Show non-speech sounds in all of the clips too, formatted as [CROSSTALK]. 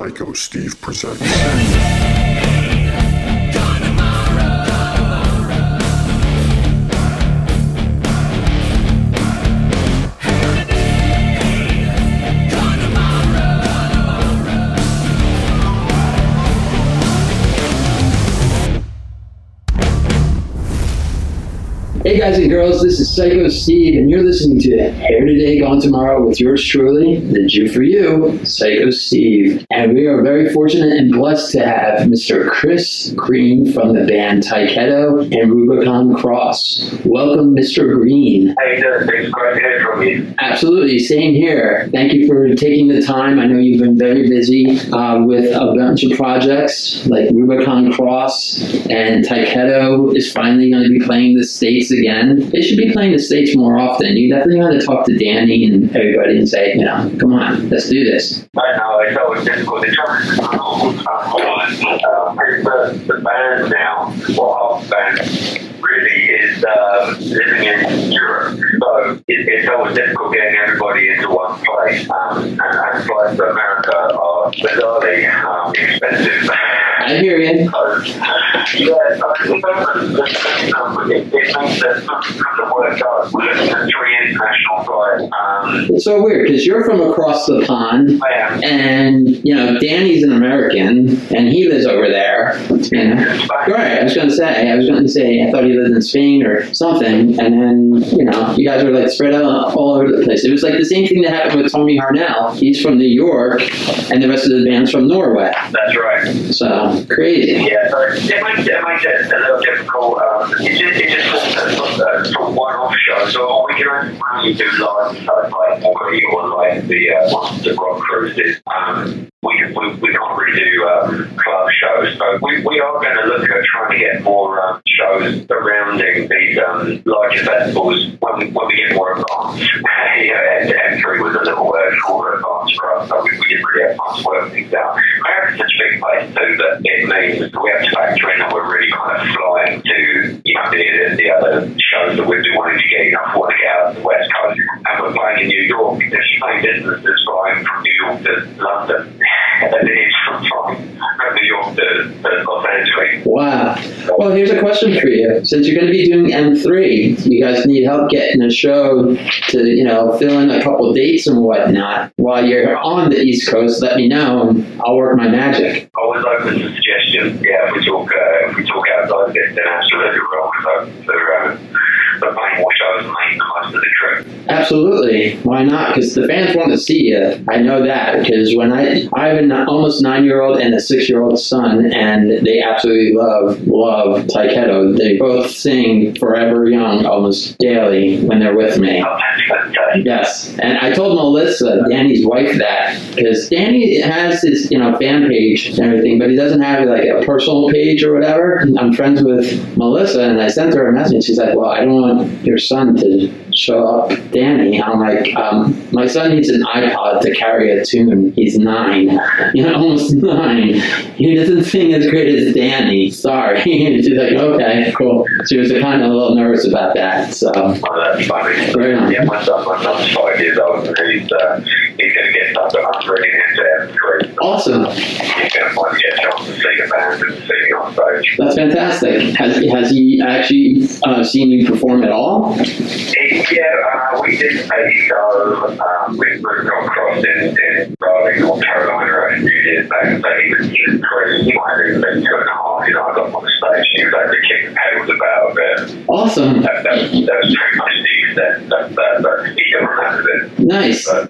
Psycho Steve presents. [LAUGHS] guys and girls, this is Psycho Steve, and you're listening to Hair Today, Gone Tomorrow with yours truly, the Jew for You, Psycho Steve. And we are very fortunate and blessed to have Mr. Chris Green from the band Tyketto and Rubicon Cross. Welcome, Mr. Green. How you doing? Great to hear from you. Absolutely, same here. Thank you for taking the time. I know you've been very busy uh, with a bunch of projects like Rubicon Cross and Tyketto is finally going to be playing the States again. They should be playing the States more often. You definitely got to talk to Danny and everybody and say, you know, come on, let's do this. I know it's always difficult. The trouble is, uh, the, the band now, well, band really is um, living in Europe. So it, it's always difficult getting everybody into one place. Um, and, and flights to America are bizarrely um, expensive. I hear you. So, yeah, so it's um, it, it means that from the work out, we're looking at three international flights. Um, It's so weird because you're from across the pond. I am. And you know Danny's an American, and he lives over there. Know, right? I was going to say, I was going to say, I thought he lived in Spain or something, and then you know, you guys were like spread out all over the place. It was like the same thing that happened with Tony Harnell. He's from New York, and the rest of the band's from Norway. That's right. So crazy. Yeah, so it makes it makes it a little difficult. Um, it just it just uh, uh, sort of one-off show, so we can only do live shows like or like the uh, Monster Rock Cruises. Um, we, we, we can't really do um, club shows, so we, we are going to look at trying to get more um, shows surrounding these um, larger festivals when we, when we get more advanced. yeah, and M3 was a little uh, shorter advanced for us, so we, we didn't really have time to work things out. America's such a big place too that it means we have to factor in that we're really kind of flying to you know the, the other shows that we've been wanting to get. You know, want to get out of the West Coast, and we're playing in New York. There's same business flying from New York to London, [LAUGHS] and it is from from New York to, to Los Angeles. Wow. Well, here's a question for you. Since you're going to be doing M3, you guys need help getting a show to, you know, fill in a couple dates and whatnot. While you're on the East Coast, let me know and I'll work my magic. Always open to suggestions. Yeah, if we talk, uh, if we talk outside of this, then absolutely we're open to uh, more shows and making the trip. Absolutely. Why not? Because the fans want to see you. I know that because when I I have an almost nine year old and a six year old son, and they absolutely love love Tyketto. They both sing "Forever Young" almost daily when they're with me. Yes, and I told Melissa, Danny's wife, that because Danny has his you know fan page and everything, but he doesn't have like a personal page or whatever. I'm friends with Melissa, and I sent her a message. She's like, "Well, I don't want your son to show up, Danny." I'm like, um, "My son needs an iPod to carry a tune. He's nine, [LAUGHS] you know, almost nine. He doesn't sing as great as Danny. Sorry." [LAUGHS] She's like, "Okay, cool." She was kind of a little nervous about that. So Oh, that's funny. Right on. Yeah, my son, my son's five years old, and he's uh, he's going to get that I'm reading into M3. awesome. He's going to finally get a chance to see a band and see me on stage. That's fantastic. Has, has he actually uh, seen you perform at all? He, yeah, uh, we did a show um, with Rubicon Cross in, in Raleigh, North Carolina, a few years back. So he was, he was pretty, he might have been two and a half. You know, I got on the stage, he was able to kick the pedals about a bit. Awesome. That, that, was, that was pretty much the extent that, that, that he remembers it. Nice. But,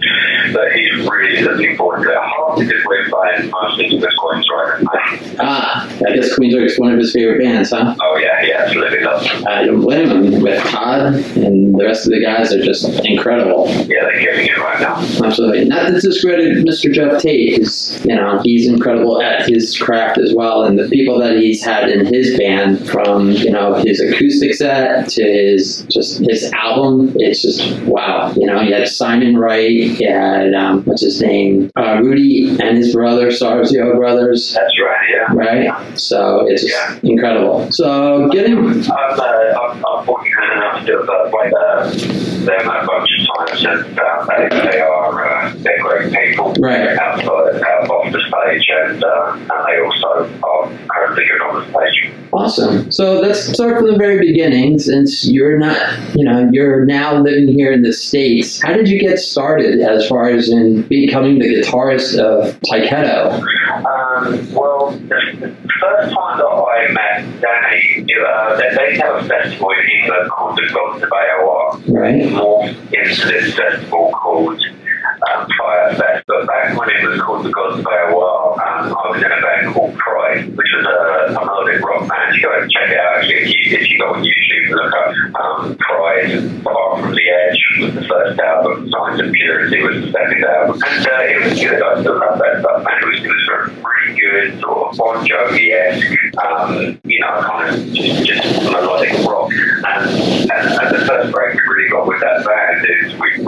but he's really looking forward to it. Half because we're playing most of the coins right now. Ah, I guess Queensrÿche's one of his favorite bands, huh? Oh, yeah, he absolutely loves it. I don't blame him. With Todd and the rest of the guys are just incredible. Yeah, they're giving it right now. Absolutely. Not to discredit Mr. Geoff Tate, because, you know, he's incredible at his craft as well. And the people that he's had in his band, from, you know, his acoustic set to his just his album, it's just wow. You know, you had Simon Wright, you had, um, what's his name? Uh, Rudy and his brother, Sarzo Brothers, That's right, yeah. right? So it's just incredible. So getting, I'm, uh, I'm, I'm enough to have uh, played uh, them a bunch of times, and uh, they, they are uh, they're great people Right. outside, out off the stage, and, uh, and they also are good on the stage. Awesome. So let's start from the very beginning. Since you're not, you know, you're now living here in the states. How did you get started as far as in becoming the guitarist of Tyketto? Um, well, the, the first time that I met Danny, uh, they, they have a festival in England called the Gods of AOR. Right. morphed into this festival called um, Fire Fest. But back when it was called the Gods of AOR, um, I was in a band called Pride, which was a, a melodic rock band. You go and check it out actually if you, if you go on YouTube and look up um, Pride, Far From the Edge was the first album, Signs of Purity was the second album. And uh, it was good. I still love that stuff. And it was, it was sort of really good, sort of Bon Jovi-esque, um, you know, kind of just, just melodic rock. And, and, and the first break we really got with that band is we,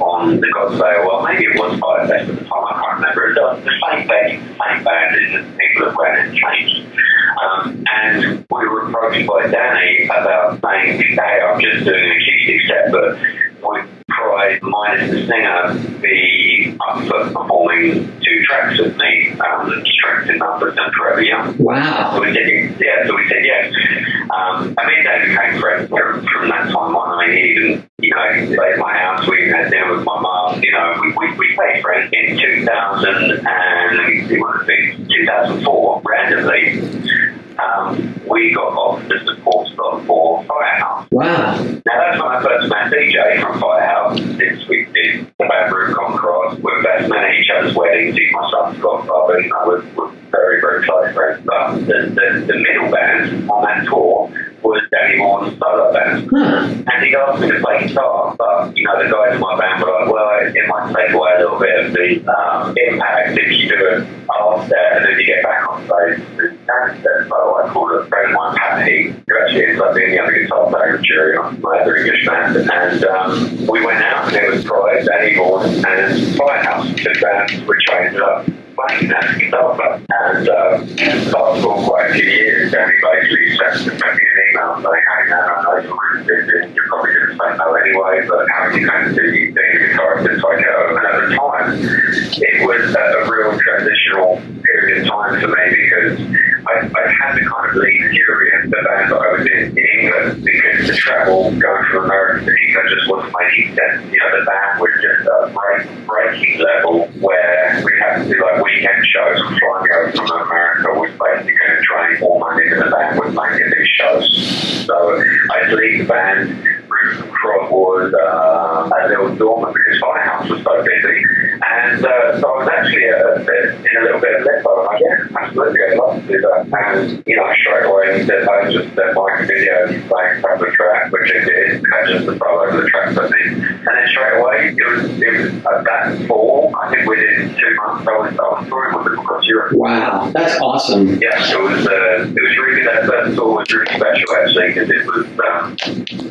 on the God's well, maybe it was Fire Fest at the time, I can't remember. It was the same band, the same band, it's just people have went and changed. Um, and we were approached by Danny about saying, hey, I'm just doing an acoustic set, but would Pride minus the singer be up for performing two tracks with me, um, Strength in Numbers and Forever Young? Wow. So we said, yeah, so we said yes. Um, I mean, they became friends from, from that time on. I mean, he even, you know, he stayed my house, we had dinner with my mum, you know, we, we, we stayed friends in 2000 and, let me see what it be, 2004, randomly. Um, we got offered the support slot for Firehouse. Wow. Now that's when I first met CJ from Firehouse. Since we did the band Rubicon Cross, we're best men at each other's weddings. He's my son's godfather. Know, we're, we're very, very close friends. But the, the, the middle band on that tour was Danny Moore's solo band. Huh. And he asked me to play guitar, but, you know, the guys in my band were like, well, it, it might take away a little bit of the um, impact if you do it set and then you get back on stage. And that's I called a friend of actually ends up being the other guitar player in Cherry on my other English band. And um, we went out and there was Pride, Danny Moore, and Firehouse, two bands, which I ended up playing that guitar player. And uh, fast quite a few years, Danny basically sent me an email saying, hey man, I know you're really busy, you're probably going to say no anyway, but how are you going to do being a guitarist Psycho? And at the time, it was a real transitional period of time for me because I, I had to kind of leave Fury, the band that I was in, in England, because the travel going from America to England just wasn't making sense. You know, the band was just at a break, breaking level where we had to do like weekend shows and flying over from America was basically going to drain more money than the band was making these shows. So I had to leave the band. Roots Cross was uh, a little dormant because Firehouse was so busy. And uh, so I was actually a, bit, in a little bit of limbo. And I yeah, absolutely, I'd love to do that. And, you know, straight away he said, I just said, like a video, you playing couple of tracks, which I did, had just the pro over the tracks, I think. And then straight away, it was, it was uh, that fall, I think within two months, I was, I was touring with them across Europe. Wow. That's awesome. Yeah, it was, uh, it was really, that first tour was really special actually, because it was, um,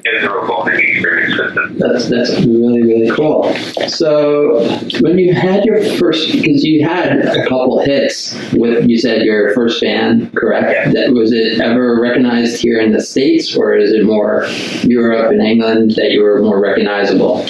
it was a real bonding experience with them. That's that's really really cool. So when you had your first, because you had a couple hits with you said your first band, correct? Yeah. That was it ever recognized here in the states, or is it more Europe and England that you were more recognizable?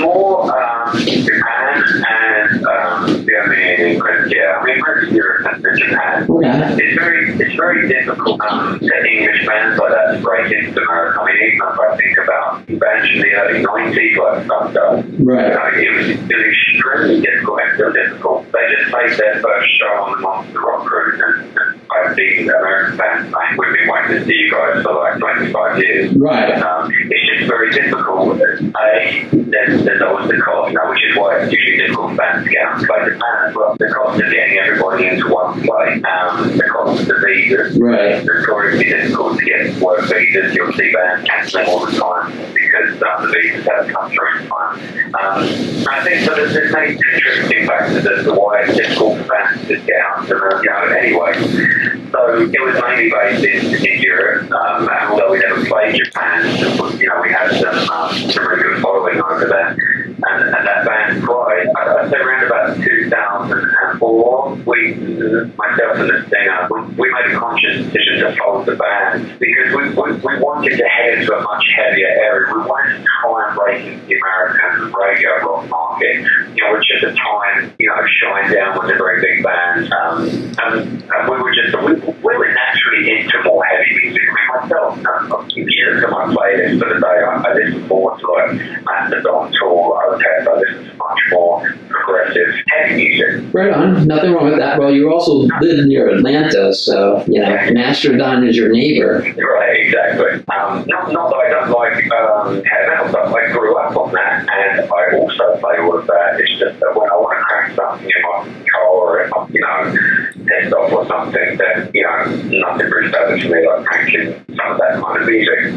More um, Japan and um, yeah, I mean in England, yeah. I mean British Europe and Japan. Okay. It's very it's very difficult um, for English bands like that to break into America. I mean even if I think about bands from the early nineties like Thunder, Right. it was it was extremely difficult and still difficult. They just played their first show on the Monster Rock Cruise and, and I've seen American bands saying we've been waiting to see you guys for like twenty five years. Right. Um, it's just very difficult. A, there's, there's always the cost, know, which is why it's usually difficult for bands to get out and play Japan as well. The cost of getting everybody into one play, um, the cost of the visas, Right. it's notoriously difficult to get work visas. You'll see bands cancelling all the time because um, the visas haven't come through in time. Um, I think so there's, there's many interesting factors as to why it's difficult for bands to get out to the, you anyway. So it was mainly based in, in Europe, um, and although we never played Japan, you know, we had some, um, some really good following over there. And, and that band Pride, I- I'd say around about 2004 we, myself and the singer, we, we made a conscious decision to fold the band because we, we, we wanted to head into a much heavier area. We wanted to try and break into the American radio rock market, you know, which at the time, you know, Shinedown was a very big band. Um, and, and we were just, we, we were naturally into more heavy music. I mean, myself, um, you look at my playlist for the day, I, I listen more to like Mastodon, Tool, Otep, I listen to much more progressive heavy music. Right on. Nothing wrong with that. Well, you also live near Atlanta, so you know, Mastodon is your neighbor. Right, exactly. Um, not, not that I don't like um, heavy metal, but I grew up on that, and I also play all of that. It's just that when I want to crank something in my car, or if I'm, you know, pissed off or something, then you know, nothing really better to me like cranking some of that kind of music.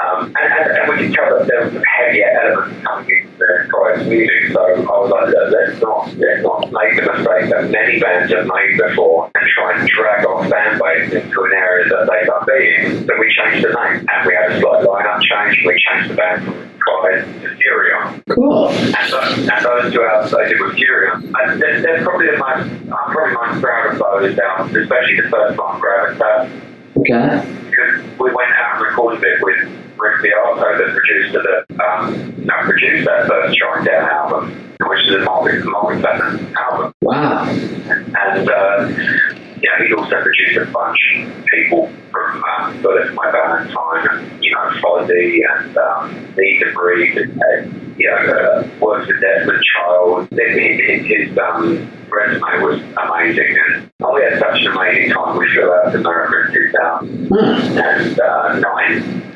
Um, and, and, and we can tell that there was some heavier elements coming into the guy's music, so I was like, "Look, let's not, let's not make the mistake that many bands have made before and try and drag our fan base into an area that they don't be in. So we changed the name, and we had a slight lineup change, we changed the band from Clyde to Furyon. Cool. And, so, and those two albums I did with Furyon, and they're, they're probably the most, I'm probably most proud of those albums, especially the first one, Gravitas Okay. because we went out and recorded it with Rick Beato, the producer that um, you produced that first Shinedown album, which is a multi, multi album. Wow. And uh, yeah, he also produced a bunch of people from um, Bullet for My Valentine and you know Folly and um, Need to Breathe and uh, you know uh, works with Desmond Child. His, his um, resume was amazing and oh, we had such an amazing time. We flew out to America in 2000 Huh. and uh,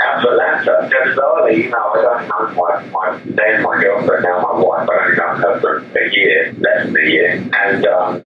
out of Atlanta. Bizarrely, you know, I don't know my, my then my girlfriend, now my wife, I known her for a year, less than a year. And um,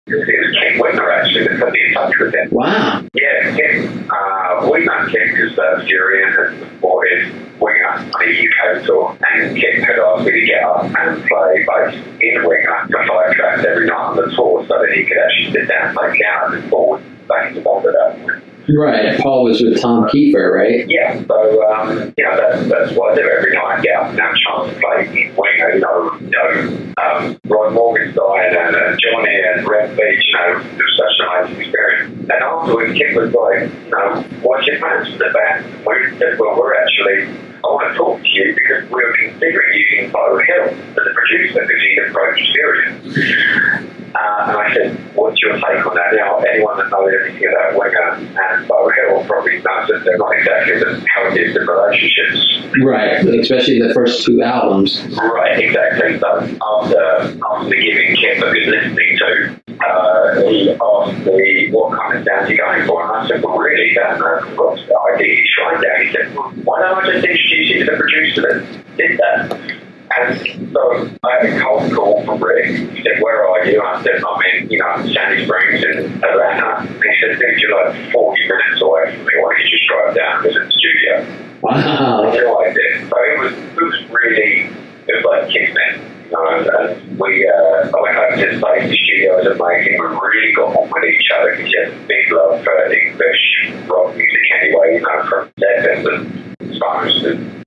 that put in touch with him. Wow. Yeah, Kip, uh, we know Kip because uh, Furyon had supported Winger on the UK tour, and Kip had asked me to get up and play bass in Winger for five tracks every night on the tour so that he could actually sit down and play piano and forward back to at that point. Right. Paul was with Tom Kiefer, right? Yeah, so um, you know that's what I do every night. Have a chance to play winger. You know, you know, um, Rod Morgenstein and uh, Johnny and Reb Beach. You know, it was such an amazing experience. And afterwards, Kip was like, you know, what's your plans for the band? We said, well, we're actually. I want to talk to you because we were considering using Beau Hill as a producer because he'd approached Sirius. Uh, and I said, what's your take on that? Now, anyone that knows anything about Winger and Beau Hill probably knows that they're not exactly the healthiest of relationships. Right. Especially the first two albums. Right, exactly. So after, after giving Kip a good listening to, uh, he asked me what kind of sound you going for, and I said, well, really, Dan, uh, what's the idea you trying down? He said, well, why don't I just introduce you to the producer that did that? And so I had a cold call from Rick. He said, Where are you? I said, I'm in, you know, Sandy Springs in Atlanta. And he said, Dude, you're like 40 minutes away from me. Why don't you just drive down and visit the studio? Wow. I realized it. So it was, it was really, it was like Kismet. You know, and, and we, uh, I went over to the space, the studio was amazing. We really got on with each other because he has big love for English rock music anyway, you know, from Zeppelin and Stones to, to, to um,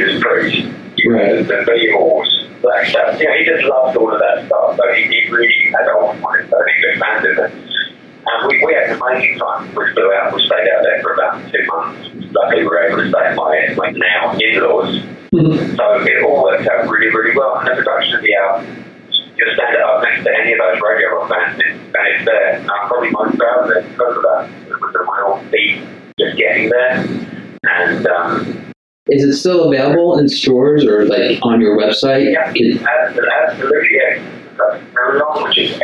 know, Judas Priest, you know, Right. the, the Beatles, Black Sabbath. You know, he just loved all of that stuff. So he, he really had on with an English band in it. And we, we had an amazing time. We flew out, we stayed out there for about two months. Luckily, we were able to stay at my, my now in-laws. Mhm. So it all worked out really, really well. And the production of the album, you stand it up next to any of those radio rock bands, and it's, there. And I'm probably most proud of it because of that. It was a real feat just getting there. And um, Is it still available in stores or like on your website? yeah, Can- which is.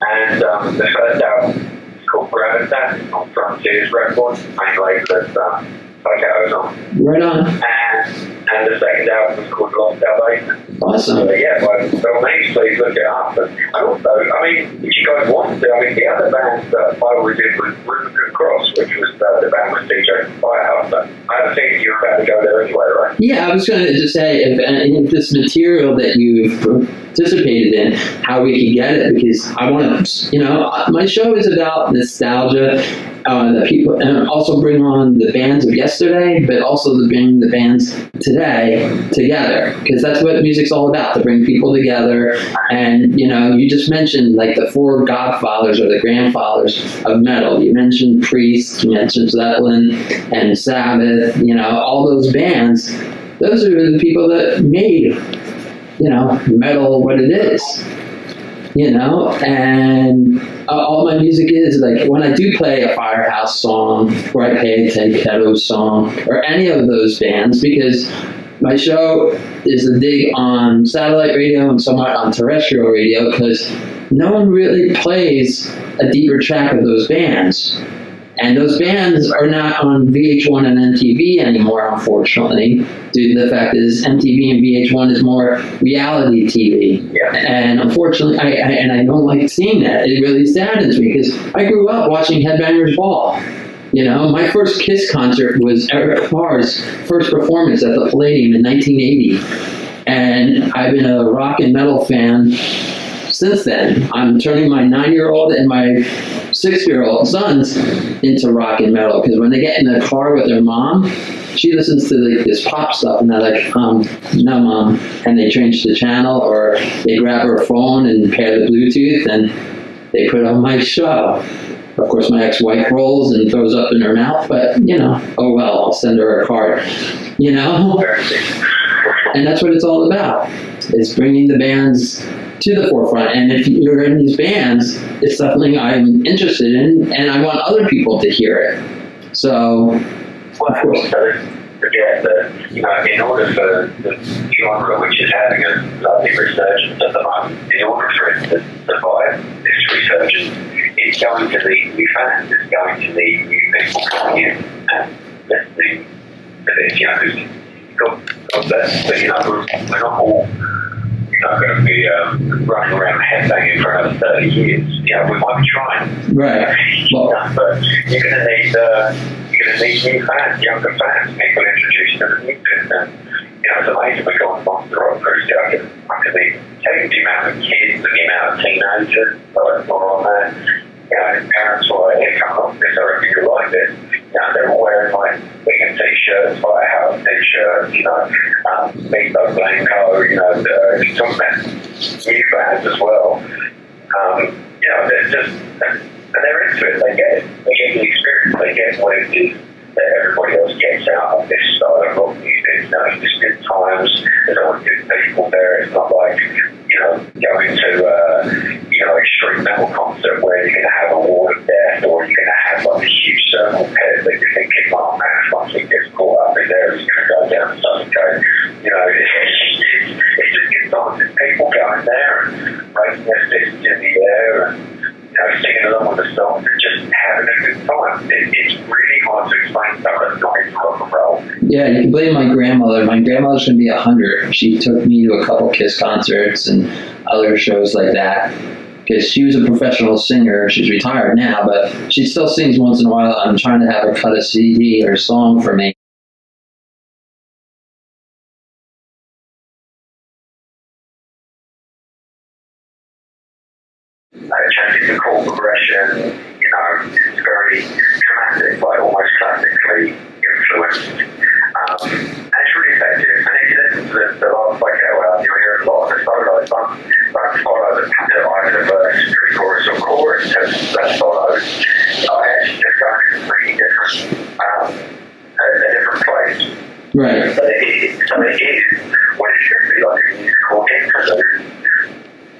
And um, the first album is called Gravitas on Frontiers Records, main label that um, Psycho's on. Right on. And, and the second album is called Lost Salvation. Awesome. So yeah, well, well please, please look it up. And, also, I mean, if you guys want to, I mean, the other band that I was in was Rubicon Cross, which was uh, the band with CJ Firehouse. But I feeling you're about to go there anyway, right? Yeah, I was going to just say if, if this material that you've participated in, how we can get it, because I want to, you know, my show is about nostalgia. Uh, the people, and also bring on the bands of yesterday, but also to bring the bands today together, because that's what music's all about, to bring people together. And, you know, you just mentioned like the four godfathers or the grandfathers of metal. You mentioned Priest, you mentioned Zeppelin and Sabbath, you know, all those bands. Those are the people that made, you know, metal what it is you know and uh, all my music is like when i do play a firehouse song or i play a Tyketto song or any of those bands because my show is a dig on satellite radio and somewhat on terrestrial radio because no one really plays a deeper track of those bands and those bands are not on VH1 and MTV anymore, unfortunately, due to the fact is MTV and VH1 is more reality TV. Yeah. And unfortunately, I, I and I don't like seeing that. It really saddens me because I grew up watching Headbangers Ball. You know, my first Kiss concert was Eric Carr's first performance at the Palladium in 1980. And I've been a rock and metal fan since then. I'm turning my nine year old and my six year old sons into rock and metal because when they get in the car with their mom, she listens to like, this pop stuff and they're like, um, no, mom. And they change the channel or they grab her phone and pair the Bluetooth and they put on my show. Of course, my ex-wife rolls and throws up in her mouth, but you know, oh well, I'll send her a card. You know, and that's what it's all about. It's bringing the bands to the forefront. And if you're in these bands, it's something I'm interested in, and I want other people to hear it. So, Well, Of course. forget that, you know, in order for the genre, which is having a lovely resurgence at the moment, in order for it to survive this resurgence, it's going to need new fans, it's going to need new people coming in and listening to this, you know, because bless, but, you know, we're, not all not going to be um, running around headbanging for another 30 years. Know, we might be trying. right. Well, Yeah, but you're going to need uh, you're going to need new fans, younger fans, people introduced to the music. And you know, it's amazing. We go on Monster Rock Cruise. I can I can be taking the amount of kids and the amount of teenagers that are on there. You know, parents were like, "Hey, come on, this. I reckon you like this." You know, they're wearing like vegan t-shirts, firehouse t-shirts. You know, um, Meatloaf Blanco. You know, the, you're talking about new fans as well. Um, you know, they're just and they're into it. They get it. They get the experience. They get what it is that everybody else gets out of this style of rock music. You know, it's good times. There's always good people there. It's not like you know going to uh, you know in the air and you know, singing along with the songs and just having a good time. It, it's really hard to explain rock and roll. yeah, you can blame my grandmother. My grandmother's going to be 100. She took me to a couple Kiss concerts and other shows like that. Because she was a professional singer. She's retired now, but she still sings once in a while. I'm trying to have her cut a CD or a song for me. Chord you know, it's very dramatic, like almost classically influenced. Um, and it's really effective. And if you listen to the, the last like album, you'll hear a lot of the solos. Don't, don't follow the pattern of either verse, pre-chorus or chorus, just that solos. Know, it's just going to three different, um, a, a different place. Right. So it, is- so it is what it should be like a musical interlude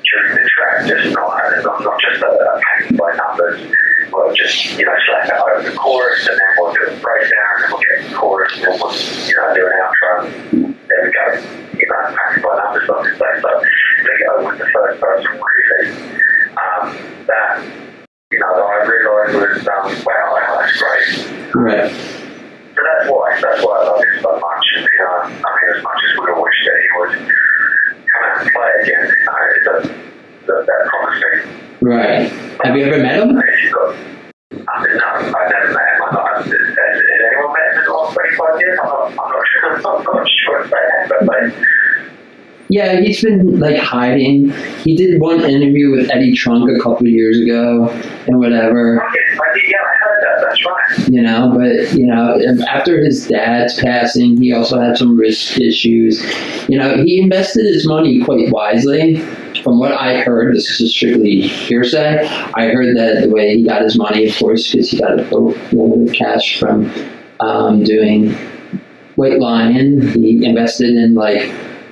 during the track, just not, not, not just a, a by numbers. We'll just, you know, slap out over the chorus and then we'll do a breakdown and we'll get the chorus and then we'll, you know, do an outro. There we go. You know, package by numbers, like I say. So Leo was the first person really um, that, you know, that I realised was, um, wow, wow, that's great. Right. So that's why, that's why I love it so much. You know, I mean, as much as we all wish that he would come out and play again, uh, it does Right. Have you ever met him? If you've got, I mean, no, I've never met him. I'm not, has, has anyone met him in the last 25 years? I'm not, I'm not sure, I'm not sure if they have, but they, Yeah, he's been like hiding. He did one interview with Eddie Trunk a couple years ago and whatever. Did, yeah, I heard that, that's right. you know but you know after his dad's passing he also had some risk issues you know he invested his money quite wisely from what i heard this is strictly hearsay i heard that the way he got his money of course because he got a boatload of cash from um, doing white lion. He invested in like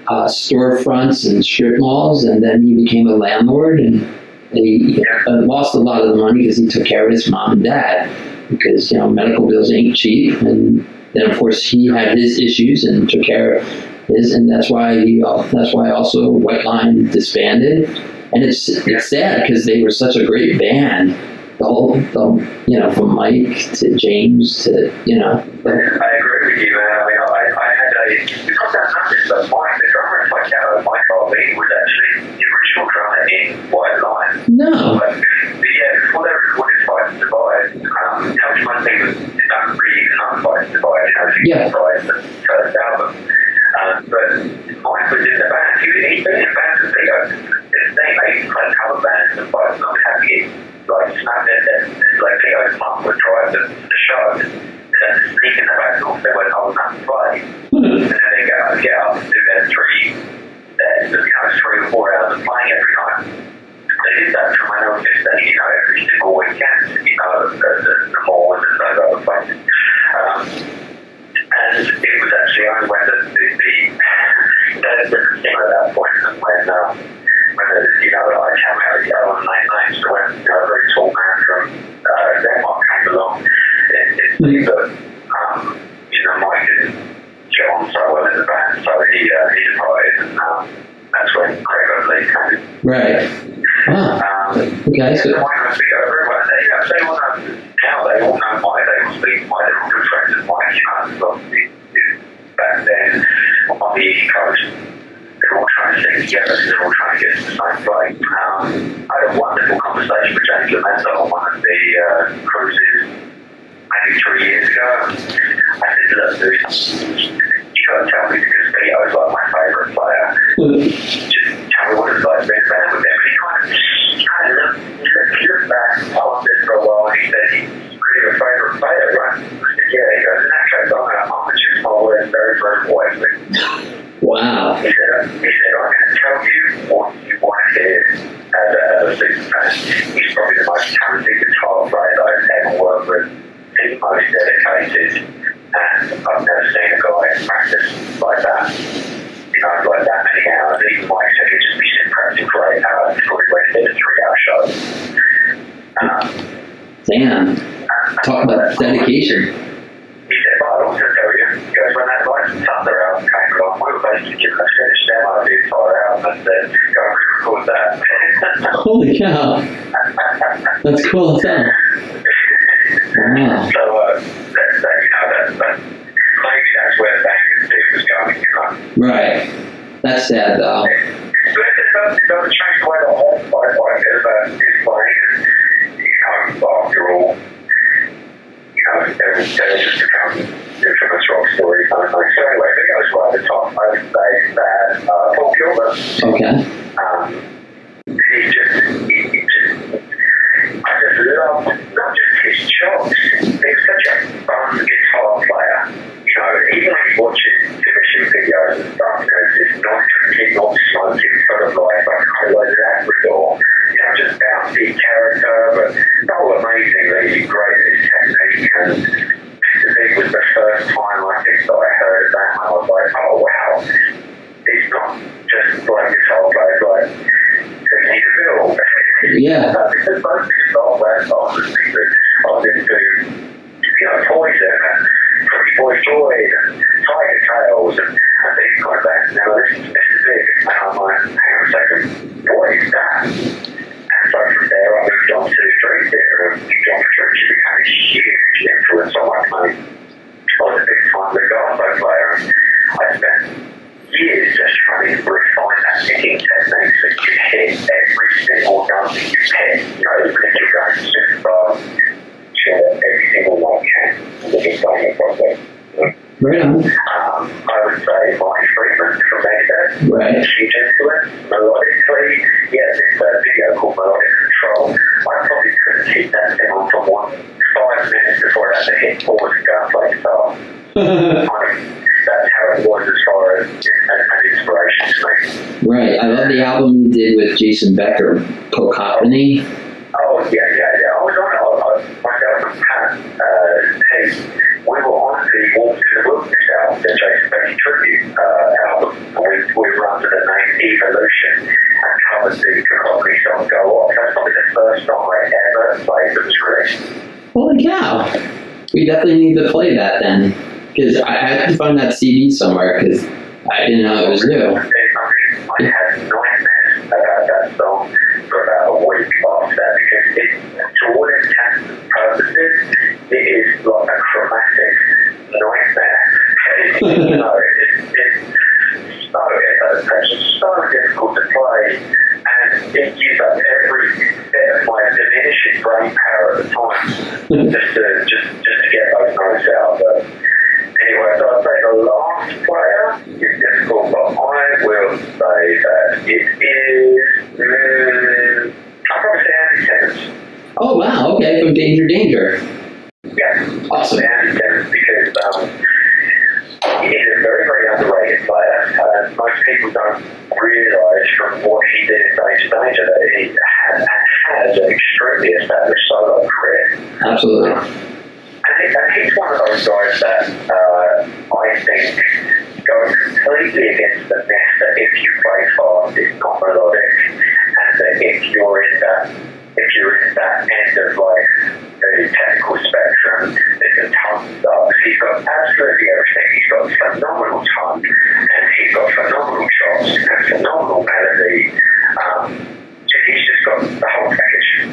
uh, storefronts and strip malls and then he became a landlord and he uh, lost a lot of the money because he took care of his mom and dad because you know medical bills ain't cheap and then of course he had his issues and took care of his and that's why uh, that's why also White Lion disbanded and it's it's sad because they were such a great band the whole the, you know from Mike to James to you know I agree with you, man. I mean, I, I had a, because I noticed that Mike, the drummer in Mike Out, Mike Harvey, was actually the original drummer in White Lion. no But, but yeah, before they recorded Fight to Divide, um, you know, which one thing was done really know Fight to Divide, you know, you Yeah. Divide, the first album. Um, but Mike was in the band. He, he'd been in bands with Theo. His name, they used to play cover bands and Fight not happy. Like, snapped it, and like Theo's mum would drive the, the show. And then sneak in the back door they weren't old enough to play. And then they go, up and do their three, their, you know, three or four hours of playing every night they did that from when they were 15, you know, every single weekend, you know, the, the, the mall and those other places. Um, and it was actually only when the, the, the, the thing at that point, and when, um, when the, you know, I came out of the other name names, so when, you know, a very tall man from uh, Denmark came along, it, it that, um, you know, Mike didn't get on so well in the band, so he, uh, he departed, and um, that's when Greg Lee came right ah okay so everywhere. They, you know, they all know, now they all know. They all speak. They're all good friends. You know, back then on the East Coast, they're all trying to stick together. They're all trying to get to the same place. Um, I had a wonderful conversation with James LoMenzo on one of the uh, cruises maybe three years ago. I said, look, dude, you got to tell me because is like my favourite player just tell me what it's like being a band with him. And he kind of, he kind of looked, he looked, he looked back and paused it for a while and he said, he's really your favourite player, right? I said, yeah. He goes, in that case, I'm going to, I'm going to choose my words very, very wisely. wow He said, he said, I'm going to tell you what you want to hear as a, a. He's probably the most talented guitar player that I've ever worked with. He's most dedicated and I've never seen a guy practice like that you know, like that many hours. Even Mike said he'd just be sitting practicing for eight hours before he went to a three hour show. Um, damn and- talk about dedication He said, but I'd also tell you, he goes, when that Lights Thunder album came along, we were basically given a finished demo of the entire album and said, go and re-record that. [LAUGHS] holy cow that's cool as hell wow so, uh, that, that, you know, that, that, maybe that's where the could was going, you know. right that's sad though So it doesn't, it doesn't change the way the whole fight like his playing and, you know, after all, you know, they, they just become infamous rock stories, they? So anyway, he goes right at the top. I would say that uh, Paul Gilbert, okay um, I just love not just his chops, he's such a fun guitar player. Even watch Jason Becker, Cacophony. Oh yeah, yeah, yeah. I was on it. I, I, myself and Pat, uh, hey, we were on the Warmth in the Wilderness album, the Jason Becker tribute uh, album. And we we were under the name Evolution and covered the Cacophony song Go On. That's probably the first song I ever played that was released. Holy cow! We definitely need to play that then, because I had to find that CD somewhere because I didn't know it was new. I had about that song for about a week after that because it, to all intents and purposes, it is like a chromatic nightmare. you know, it, it, it's so, it's, just so difficult to play and it used up every bit of my diminishing brain power at the time just to, just, just to get those notes out. But anyway, so I'd say the last player is difficult, but I will say that it is. Mm, I'll probably say Andy Timmons. Oh wow! Okay, from Danger Danger. Yeah, Awesome. Andy Timmons because um, he is a very, very underrated player. Uh, most people don't realise from what he did in Danger Danger that he had and has an extremely established solo career. Absolutely. And, he, and he's one of those guys that uh, I think goes completely against the myth that if you play fast, it's not melodic, and that if you're in that, if you're in that end of like the technical spectrum, that your tongue sucks. He's got absolutely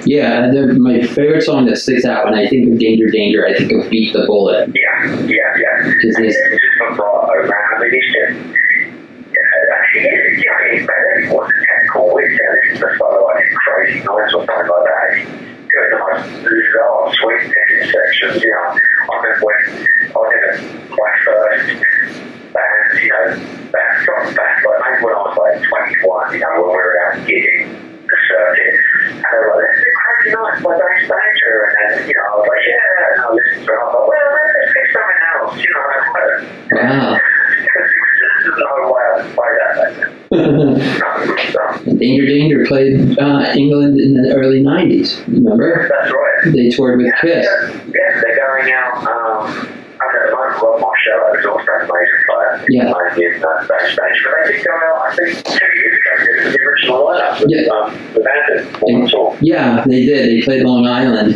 Yeah, the, my favorite song that sticks out when I think of Danger Danger, I think of Beat the Bullet. Yeah, yeah, yeah. Because Remember? that's right. They toured with Kiss. Yeah, they're going out. Um, I don't know, Rob Marshall is also a major player. Yeah. Playing in uh, backstage, but they did go out. I think two years ago. Was the original lineup with Yeah. um, with Anton on tour. Yeah, they did. They played Long Island.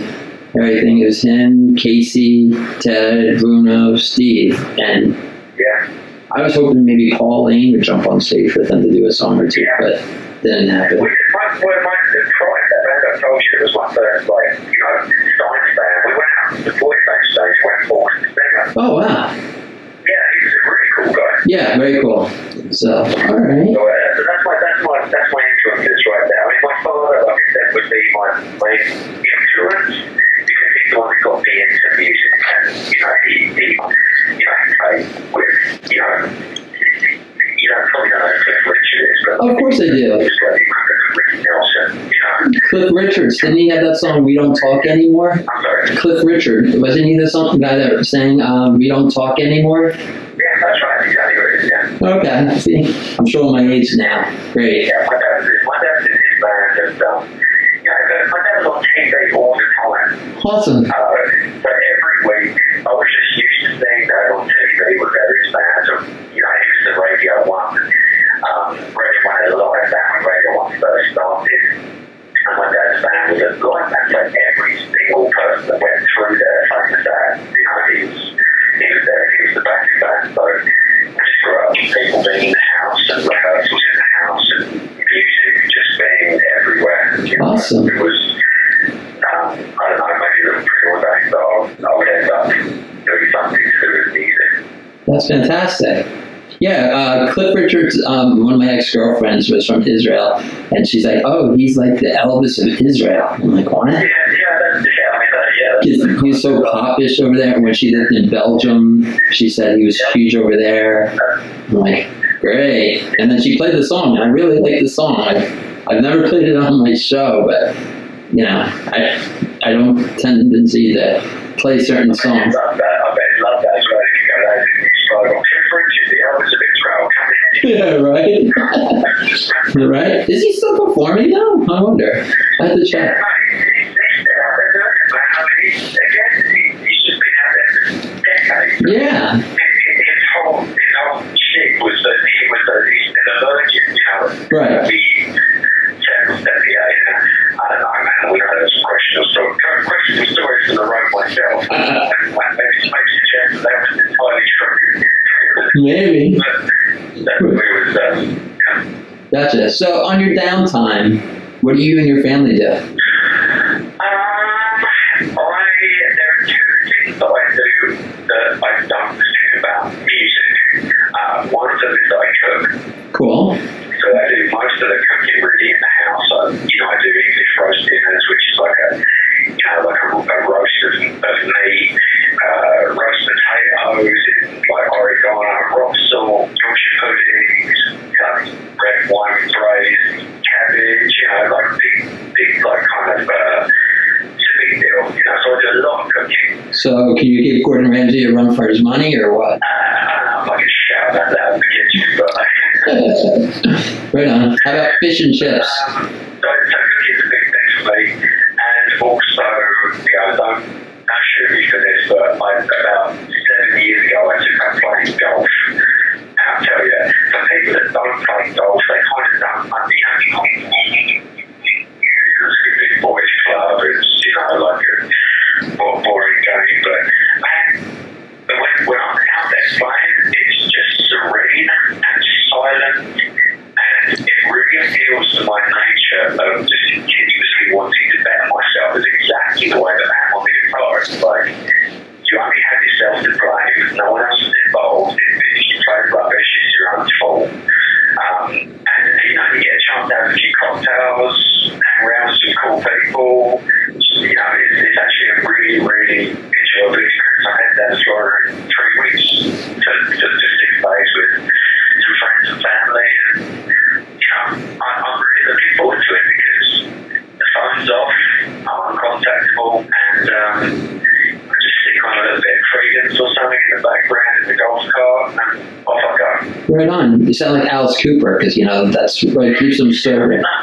Everything it was him, Casey, Ted, Bruno, Steve, and Yeah. I was hoping maybe Paul Laine would jump on stage with them to do a song or two, but didn't happen. That band I told you, it was my like, you know, science band. We went out to Floyd backstage when Paul was singer. Oh wow! Yeah, he was a really cool guy. Yeah, very cool. So, all right. So, uh, so that's my that's my that's my influences right there. I mean, my father, like I said, would be my main influence because he's the one that got me into music, and you know, he, he you know, he played with you know, you know, probably don't know who Cliff Richard is, but Of course I do. It's like Ricky Nelson, you. Cliff Richards, didn't he have that song "We Don't Talk Anymore"? I'm sorry. Cliff Richard, wasn't he the song guy that sang um, "We Don't Talk Anymore"? Yeah, that's right. Exactly what it is. Yeah. Okay, see, I'm showing my age now. Great. Yeah, my dad was my dad was in his band, and um, you know, my dad was on all the time. Awesome. Uh, every week, I was just used to that on TV with various bands. Or, you know, he was at Radio 1. Um, Radio 1 had a live band when Radio 1 first started. And my dad's band was a live band. Every single person that went through there, that, you know, he was, he was there. He was the backing band. So I just grew up with people being in the house and rehearsals in the house and music just being everywhere. You know, Awesome. It was um, I don't know, maybe a little preordained that I would end up doing something to do with music. That's fantastic. Yeah, uh, Cliff Richards, um, one of my ex girlfriends was from Israel, and she's like, "Oh, he's like the Elvis of Israel." I'm like, "What?" Yeah, yeah, that's, yeah. He's, so popish over there. When she lived in Belgium, she said he was huge over there. I'm like, "Great!" And then she played the song, and I really like the song. I've, I've never played it on my show, but you know, I I don't tendency to see that play certain songs. Yeah, right. right. Is he still performing now? I wonder. I have to check. mate, he's, he's been out there doing it, man. I mean, he's, again, he, he's just been out there for decades. Yeah. His, his whole, his whole shit was that he was a, he's been a virgin, you know. Right. The terrible that he had. I don't know, man. We had some questionable stories, questionable stories from the road myself. Uh, and like, maybe maybe suggest that that was entirely true. Maybe. but that we was, yeah. Gotcha. So on your downtime, what do you and your family do? Um, I there are two things that I do that I don't think about music. Uh, one of them is I cook, Cool. so I do most of the cooking really in the house. I, you know, I do English roast dinners, which is like a you know like a, a roast of, of meat, uh, roast potatoes, and like oregano, rock salt, Yorkshire puddings, know, red wine braised cabbage, you know, like big, big, like kind of. Uh, it's a big deal, you know. So I do a lot of cooking. So can you give Gordon Ramsay a run for his money or what? Uh, I don't know if I can shout that right on. How about fish and chips? Right on. You sound like Alice Cooper because you know that's what keeps him sober. [LAUGHS]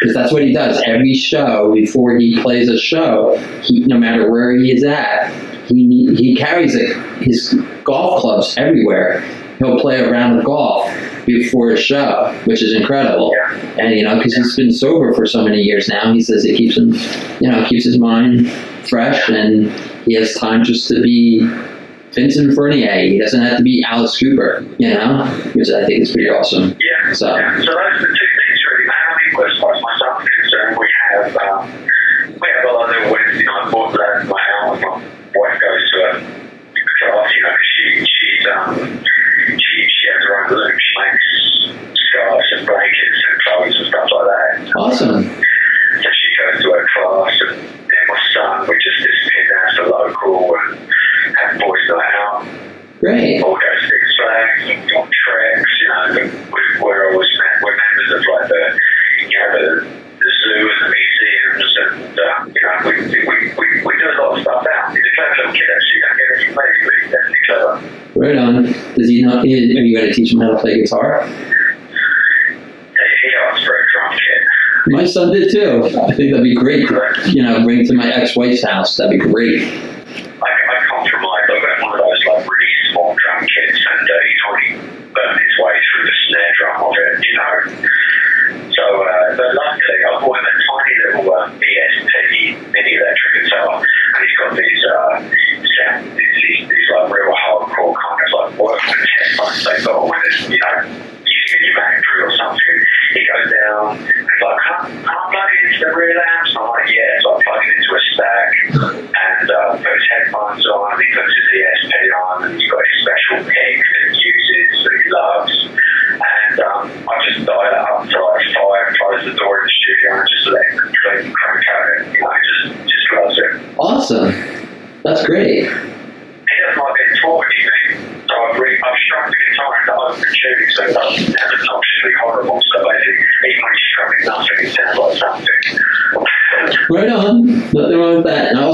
Because that's what he does every show. Before he plays a show, he, no matter where he is at, he he carries a, his golf clubs everywhere. He'll play a round of golf before a show, which is incredible. Yeah. And you know, because he's been sober for so many years now, he says it keeps him, you know, keeps his mind fresh, and he has time just to be Vincent Furnier. He doesn't have to be Alice Cooper, you know, which I think is pretty awesome. Yeah. So- yeah. So those are the two things really, man. I mean, as far as my son's concerned, we have um, we have a lot of Wednesday night board that my hour. My wife goes to a class, you know, she she's um she she has her own room. She makes scarves and blankets and clothes and stuff like that. Awesome. So she goes to her class, and then my son, we just disappear down to the local and have boys night out. Great. All go to Six Flags and on treks, you know, we, we're always we're members of like the, you know, the, the zoo and the museums and, uh, you know, we, we, we, we do a lot of stuff out. He's a clever little kid actually, you don't get any money, but he's definitely clever. Right on. Does he know? Are you going to teach him how to play guitar? He, he asked for a drum kit. My son did too. I think that'd be great. You know, bring to my ex-wife's house. That'd be great. I, got one of those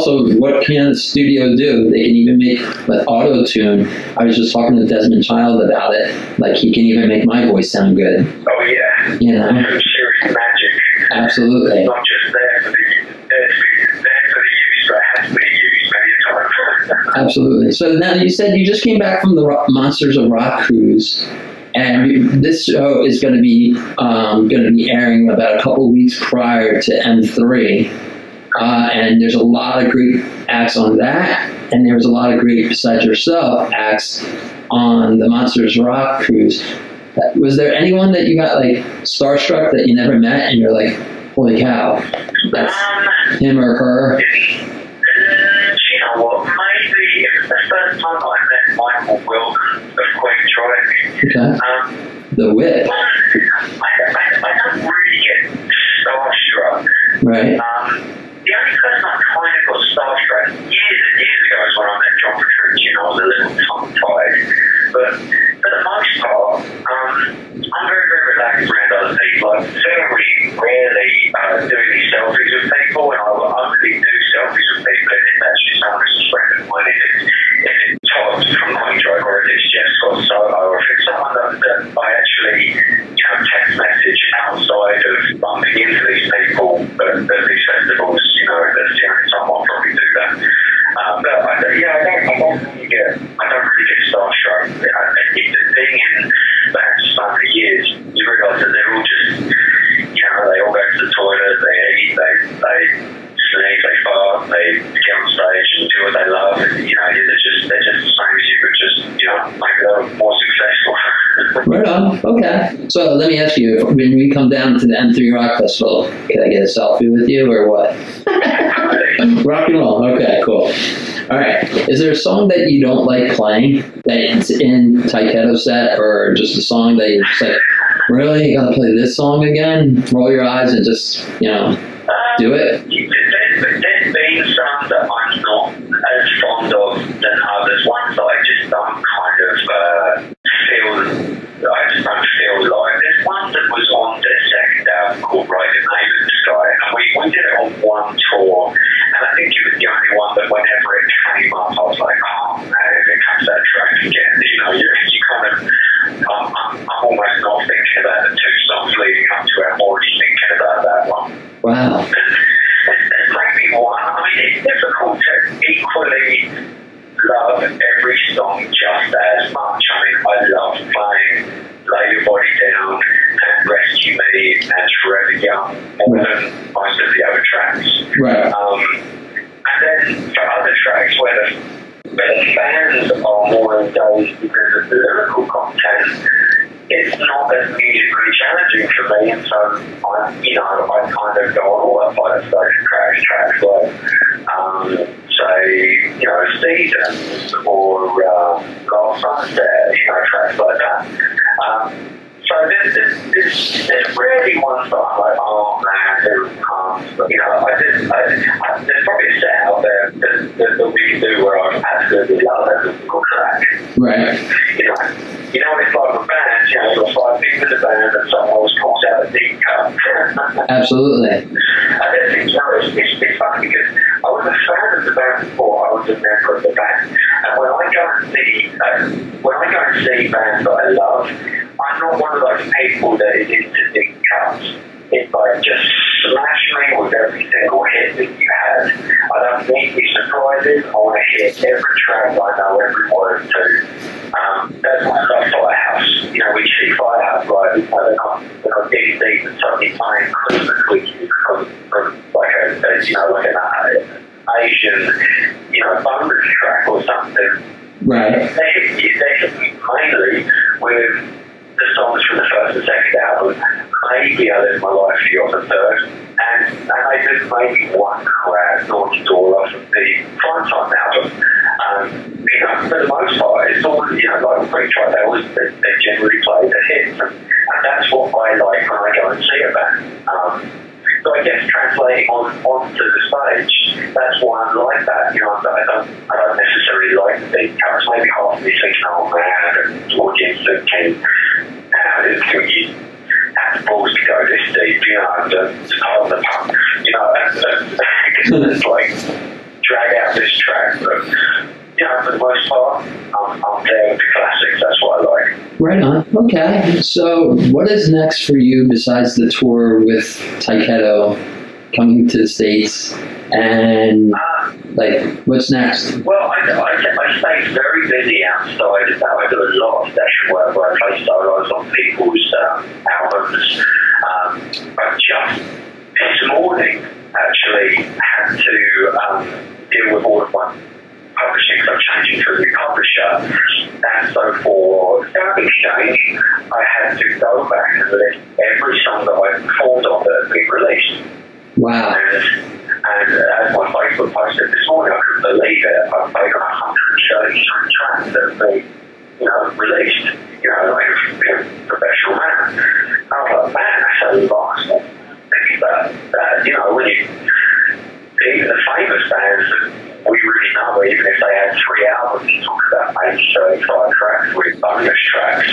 also, what can the studio do? They can even make like auto tune. I was just talking to Desmond Child about it. Like he can even make my voice sound good. Oh yeah, You know? some serious magic. Absolutely. Not just there for the there to be there for the use, but has to be used many a. Absolutely. So now you said you just came back from the Rock, Monsters of Rock cruise, and this show is going to be um, going to be airing about a couple weeks prior to M3. Uh, and there's a lot of great acts on that, and there was a lot of great, besides yourself, acts on the Monsters Rock cruise. Was there anyone that you got like starstruck that you never met, and you're like, "Holy cow, that's Um, him or her"? You know what? Maybe it was the first time I met Michael Wilton of Queen Drive. Okay, Um, the Whip, I, I, I don't really get starstruck. right? Um, the only person I kind of got starstruck years and years ago was when I met John Petrucci and I was a little tongue-tied. But for the most part, um, I'm very, very relaxed around other people. I very rarely uh, do any selfies with people, and I will only do selfies with people if it's actually someone who's a friend of mine. If it's, if it's Todd from Queensrÿche or if it's Jeff Scott Soto, or if it's someone that, that I actually, you know, text message outside of bumping into these people at, at these festivals, you know, that's the only time I'll probably do that. Um, but I, don't- yeah, I don't, I don't really get, I don't really get starstruck. I, I think the thing in for so many years, you realise that they're all just, you know, they all go to the toilet, they eat, they, they sneeze, they fart, they get on stage and do what they love. And, you know, they're just, they're just the same as you, but just, you know, maybe they're more successful. [LAUGHS] Right on. Okay. So let me ask you: When we come down to the M3 Rock Festival, can I get a selfie with you or what? [LAUGHS] Rock and roll. Okay, cool. All right. Is there a song that you don't like playing that's in Tyketto set, or just a song that you're just like, really, you gotta play this song again? Roll your eyes and just, you know, do it. There's, there's been some that I'm not as fond of than others. Ones that I just don't kind of uh, feel, I just don't feel like. There's one that was on the second album called Write the Name in the Sky, and we, we did it on one tour, and I think it was the only one that whenever it came up, I was like, oh man, here comes that track again. You know, you, you kind of, I'm, I'm, I'm almost not thinking about the two songs leading up to it, I'm already thinking about that one. Wow. There's maybe one. I mean, it's difficult to equally love every song just as much. I mean, I love playing Lay Your Body Down and Rescue Me and Forever Young more than most of the other tracks. Right. Um, and then for other tracks where the, where the fans are more engaged because of the lyrical content, it's not as musically challenging for me, and so I, you know, I kind of go on all that by the station tracks, tracks like, um, say, you know, Seasons or uh, Last Sunset, you know, tracks like that. Um, so there's, there's, there's, there's rarely ones that I'm like, oh man, it comes. But, you know, I just, I, I, there's probably a set out there that, that, that we can do where I absolutely love every single track Right. you know, you know, it's like a band, you know, you've got five people in the band and someone always calls out a deep cut. Absolutely. and then things are, it's, it's, it's funny because I was a fan of the band before I was a member of the band. And when I go and see, uh, when I go and see bands that I love, I'm not one of those people that is into deep cuts. It's like just smash me with every single hit that you have. I don't need these surprises. I want to hit every track I know every word to. Um, that's why I Firehouse. You know, we see Firehouse live, you know, they're not, they're not digging deep and suddenly playing Christmas Weekend from, from like a, a, you know, like an uh, Asian, you know, bonus track or something. Right. They hit, they hit me mainly with the songs from the first and second album. Maybe I Live My Life for You on the third. And, and I did maybe one crowd Naughty Door off of the Primetime album. Um, you know, for the most part, it's all, you know, like Free Try, they always, they, they generally play the hits. And, and that's what I like when I go and see a band. Um, so I guess translating on onto the stage, that's why I'm like that. You know, I don't, I don't necessarily like the big cuts. Maybe half of me thinking, oh man, and audience thinking, now this you have the balls to go this deep, you know, and uh, hold the pump, you know, and, and [LAUGHS] just like drag out this track. But know, for the most part, I'm, I'm with the classics. That's what I like. Right on. Okay. So, what is next for you besides the tour with Tyketto coming to the States? And, Uh, like, what's next? Well, I, I, I stay very busy outside of that. I do a lot of session work where I play solos on people's um, albums. Um, I just this morning actually had to um, deal with all of my publishing because I'm changing to a new publisher. And so for Sound Exchange, I had to go back and list every song that I performed on that had been released. Wow. And, and as my Facebook post said this morning, I couldn't believe it. I've played on 133 tracks that have been, you know, released, you know, like in a professional manner. And I was like, man, that's a lot. About that, uh, you know, when you, even the famous bands that we really know, even if they had three albums, you talk about maybe 35 tracks with bonus tracks.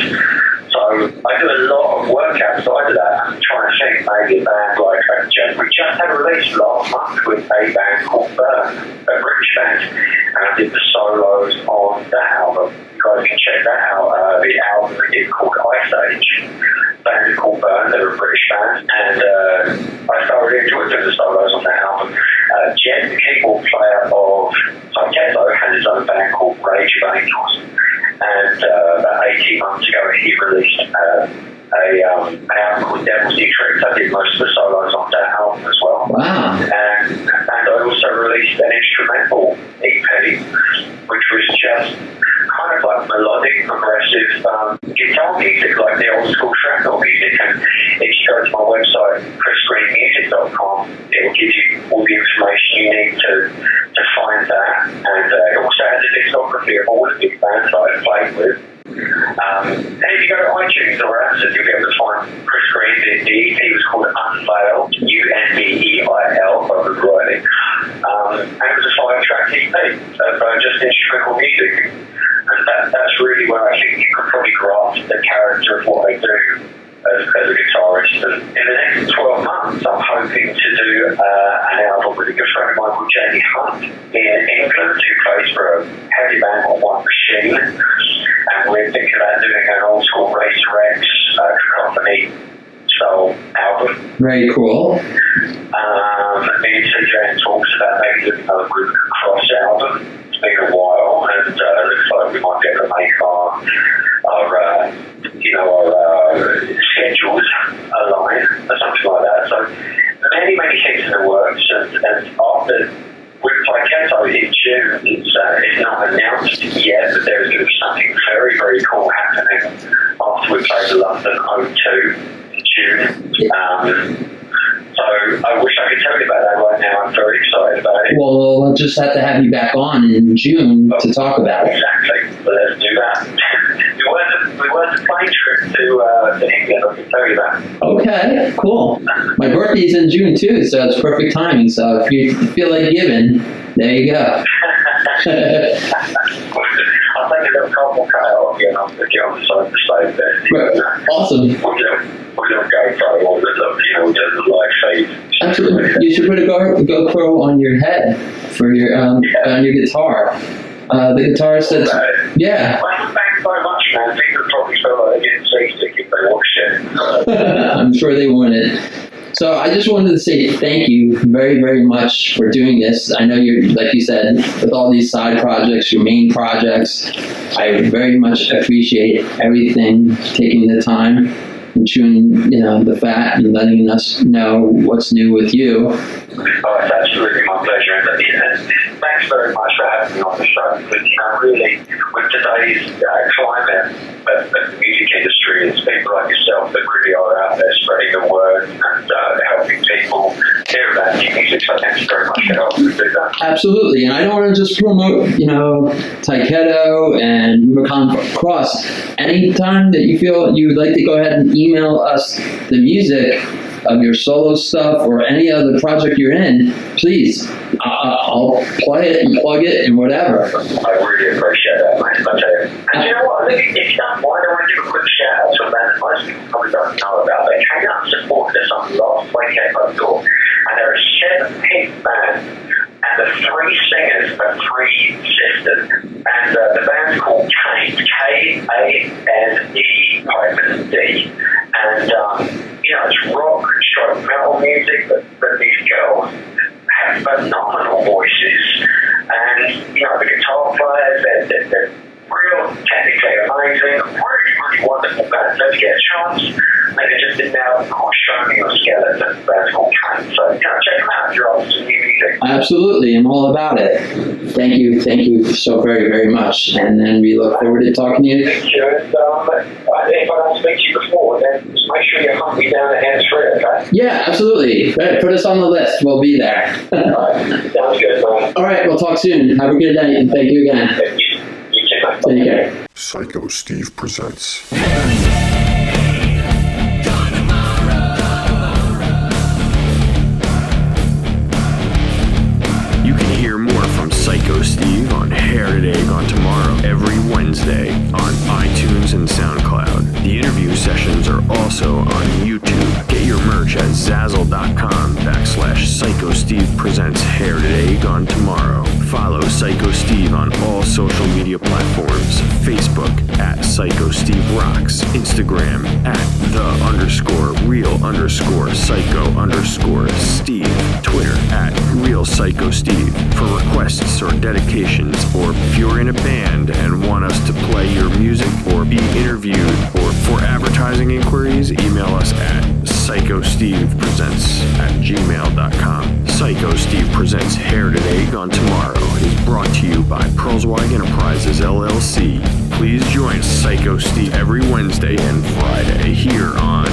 So I do a lot of work outside of that. I'm trying to think maybe a band like uh, just, we just had a release last month with a band called Burn, a British band, and I did the solos on that album. You guys can check that out. Uh, the album did called Ice Age. Band called Burn, they're a British band, and uh, I thoroughly enjoyed doing the solos on that album. Uh, Ged, the keyboard player of Tyketto, has his own band called Rage of Angels and uh, about 18 months ago he released uh, a, um, an album called Devil's New Tricks. I did most of the solos on that album as well. Wow. And, and I also released an instrumental EP, which was just kind of like melodic, progressive um, guitar music, like the old school shrapnel music. And if you go to my website, chrisgreenmusic.com, it will give you all the information you need to, to find that. And uh, it also has a discography of all the big bands that I've played with. Um, and if you go to iTunes or Amazon, you'll be able to find Chris Green. The, EP was called Unveil, U-N-V-E-I-L, I remember rightly. Um, and it was a five-track EP of uh, just instrumental music. And that, that's really where I think you could probably grasp the character of what I do as, as a guitarist. And in the next 12 months, I'm hoping to do uh, an album with a good friend called Jamie Hunt in England, who plays for a heavy band called One Machine. And we're thinking about doing an old school Racer X uh, cacophony style album. Very cool. Um, me and talks about maybe doing another Rubicon Cross album. It's been a while, and uh, looks like we might be able to make our, our uh, you know, our schedules align or something like that. So many, many things in the works, and, and after with Tyketto in June, it's, uh, it's not announced yet, but there's going to be something very, very cool happening after we play the London O2 in June. Um, so I wish I could tell you about that right now. I'm very excited about it. Well, we'll just have to have you back on in June to talk about it. Exactly. Let's do that. We were the, we plane trip to, uh, to England, I can tell you that. Okay, cool. My birthday's in June too, so it's perfect timing. So if you feel like giving, there you go. [LAUGHS] I'll take a little cardboard cutout off you and I'll put you on the side of the stove there. awesome. We'll do, we'll do a GoPro or the, you know, we'll do the live feed. Absolutely. You should put a Go- GoPro on your head for your um, on your guitar. Uh, the guitarist said, "Yeah, Well, thanks so much, man. People probably feel like they're getting seasick if they watch it. [LAUGHS] I'm sure they wouldn't." So I just wanted to say thank you very, very much for doing this. I know you're, like you said, with all these side projects, your main projects. I very much appreciate everything, taking the time and chewing, you know, the fat and letting us know what's new with you. Oh, it's absolutely my pleasure. And, and thanks very much for having me on the show. But, you know, really, today's uh, climate of, the music industry, it's people like yourself that really are out there spreading the word and uh, helping people hear about new music. So thanks very much for helping do that. Absolutely, and I don't want to just promote, you know, Tyketto and Rubicon Cross. Anytime that you feel you would like to go ahead and email us the music of your solo stuff or any other project you're in, please, I- I- I'll play it and plug it and whatever. I really appreciate that, mate. I tell you. Know what? I think if you don't mind, I want to give a quick shout out to a band that most people probably don't know about. They came out and supported us on last weekend, I thought. and they're a seven-piece band, and the three singers are three sisters, and uh, the band's called Kane, K-A-N-E hyphen D, and um, you know it's rock, stroke metal music, but, but these girls have phenomenal voices, and you know the guitar players, they're, they're, they're real technically amazing, really, really wonderful band. Get a chance, maybe just in called Show Me Your Skeleton, called Kane. So you know, check them out if you're new music. Absolutely, I'm all about it. Thank you, thank you so very, very much. And then we look forward to talking to you. Thank you. And um, if I don't speak to you before, then just make sure you hunt me down at hands free, okay? Yeah, absolutely. Put us on the list. We'll be there. [LAUGHS] Alright, sounds good, man. all right, we'll talk soon. Have a good day, and thank you again. You, you. Take care. Psycho Steve presents. You can hear more from Psycho Steve on Hair Today Gone Tomorrow every Wednesday on iTunes and SoundCloud. The interview sessions are also on YouTube. Your merch at Zazzle.com backslash Psycho Steve presents Hair Today Gone Tomorrow. Follow Psycho Steve on all social media platforms. Facebook at Psycho Steve Rocks. Instagram at the underscore real underscore psycho underscore Steve. Twitter at Real Psycho Steve. For requests or dedications, or if you're in a band and want us to play your music or be interviewed, or for advertising inquiries, email us at psychostevepresents at gmail.com. Psycho Steve Presents Hair Today Gone Tomorrow is brought to you by Pearlswag Enterprises LLC. Please join Psycho Steve every Wednesday and Friday here on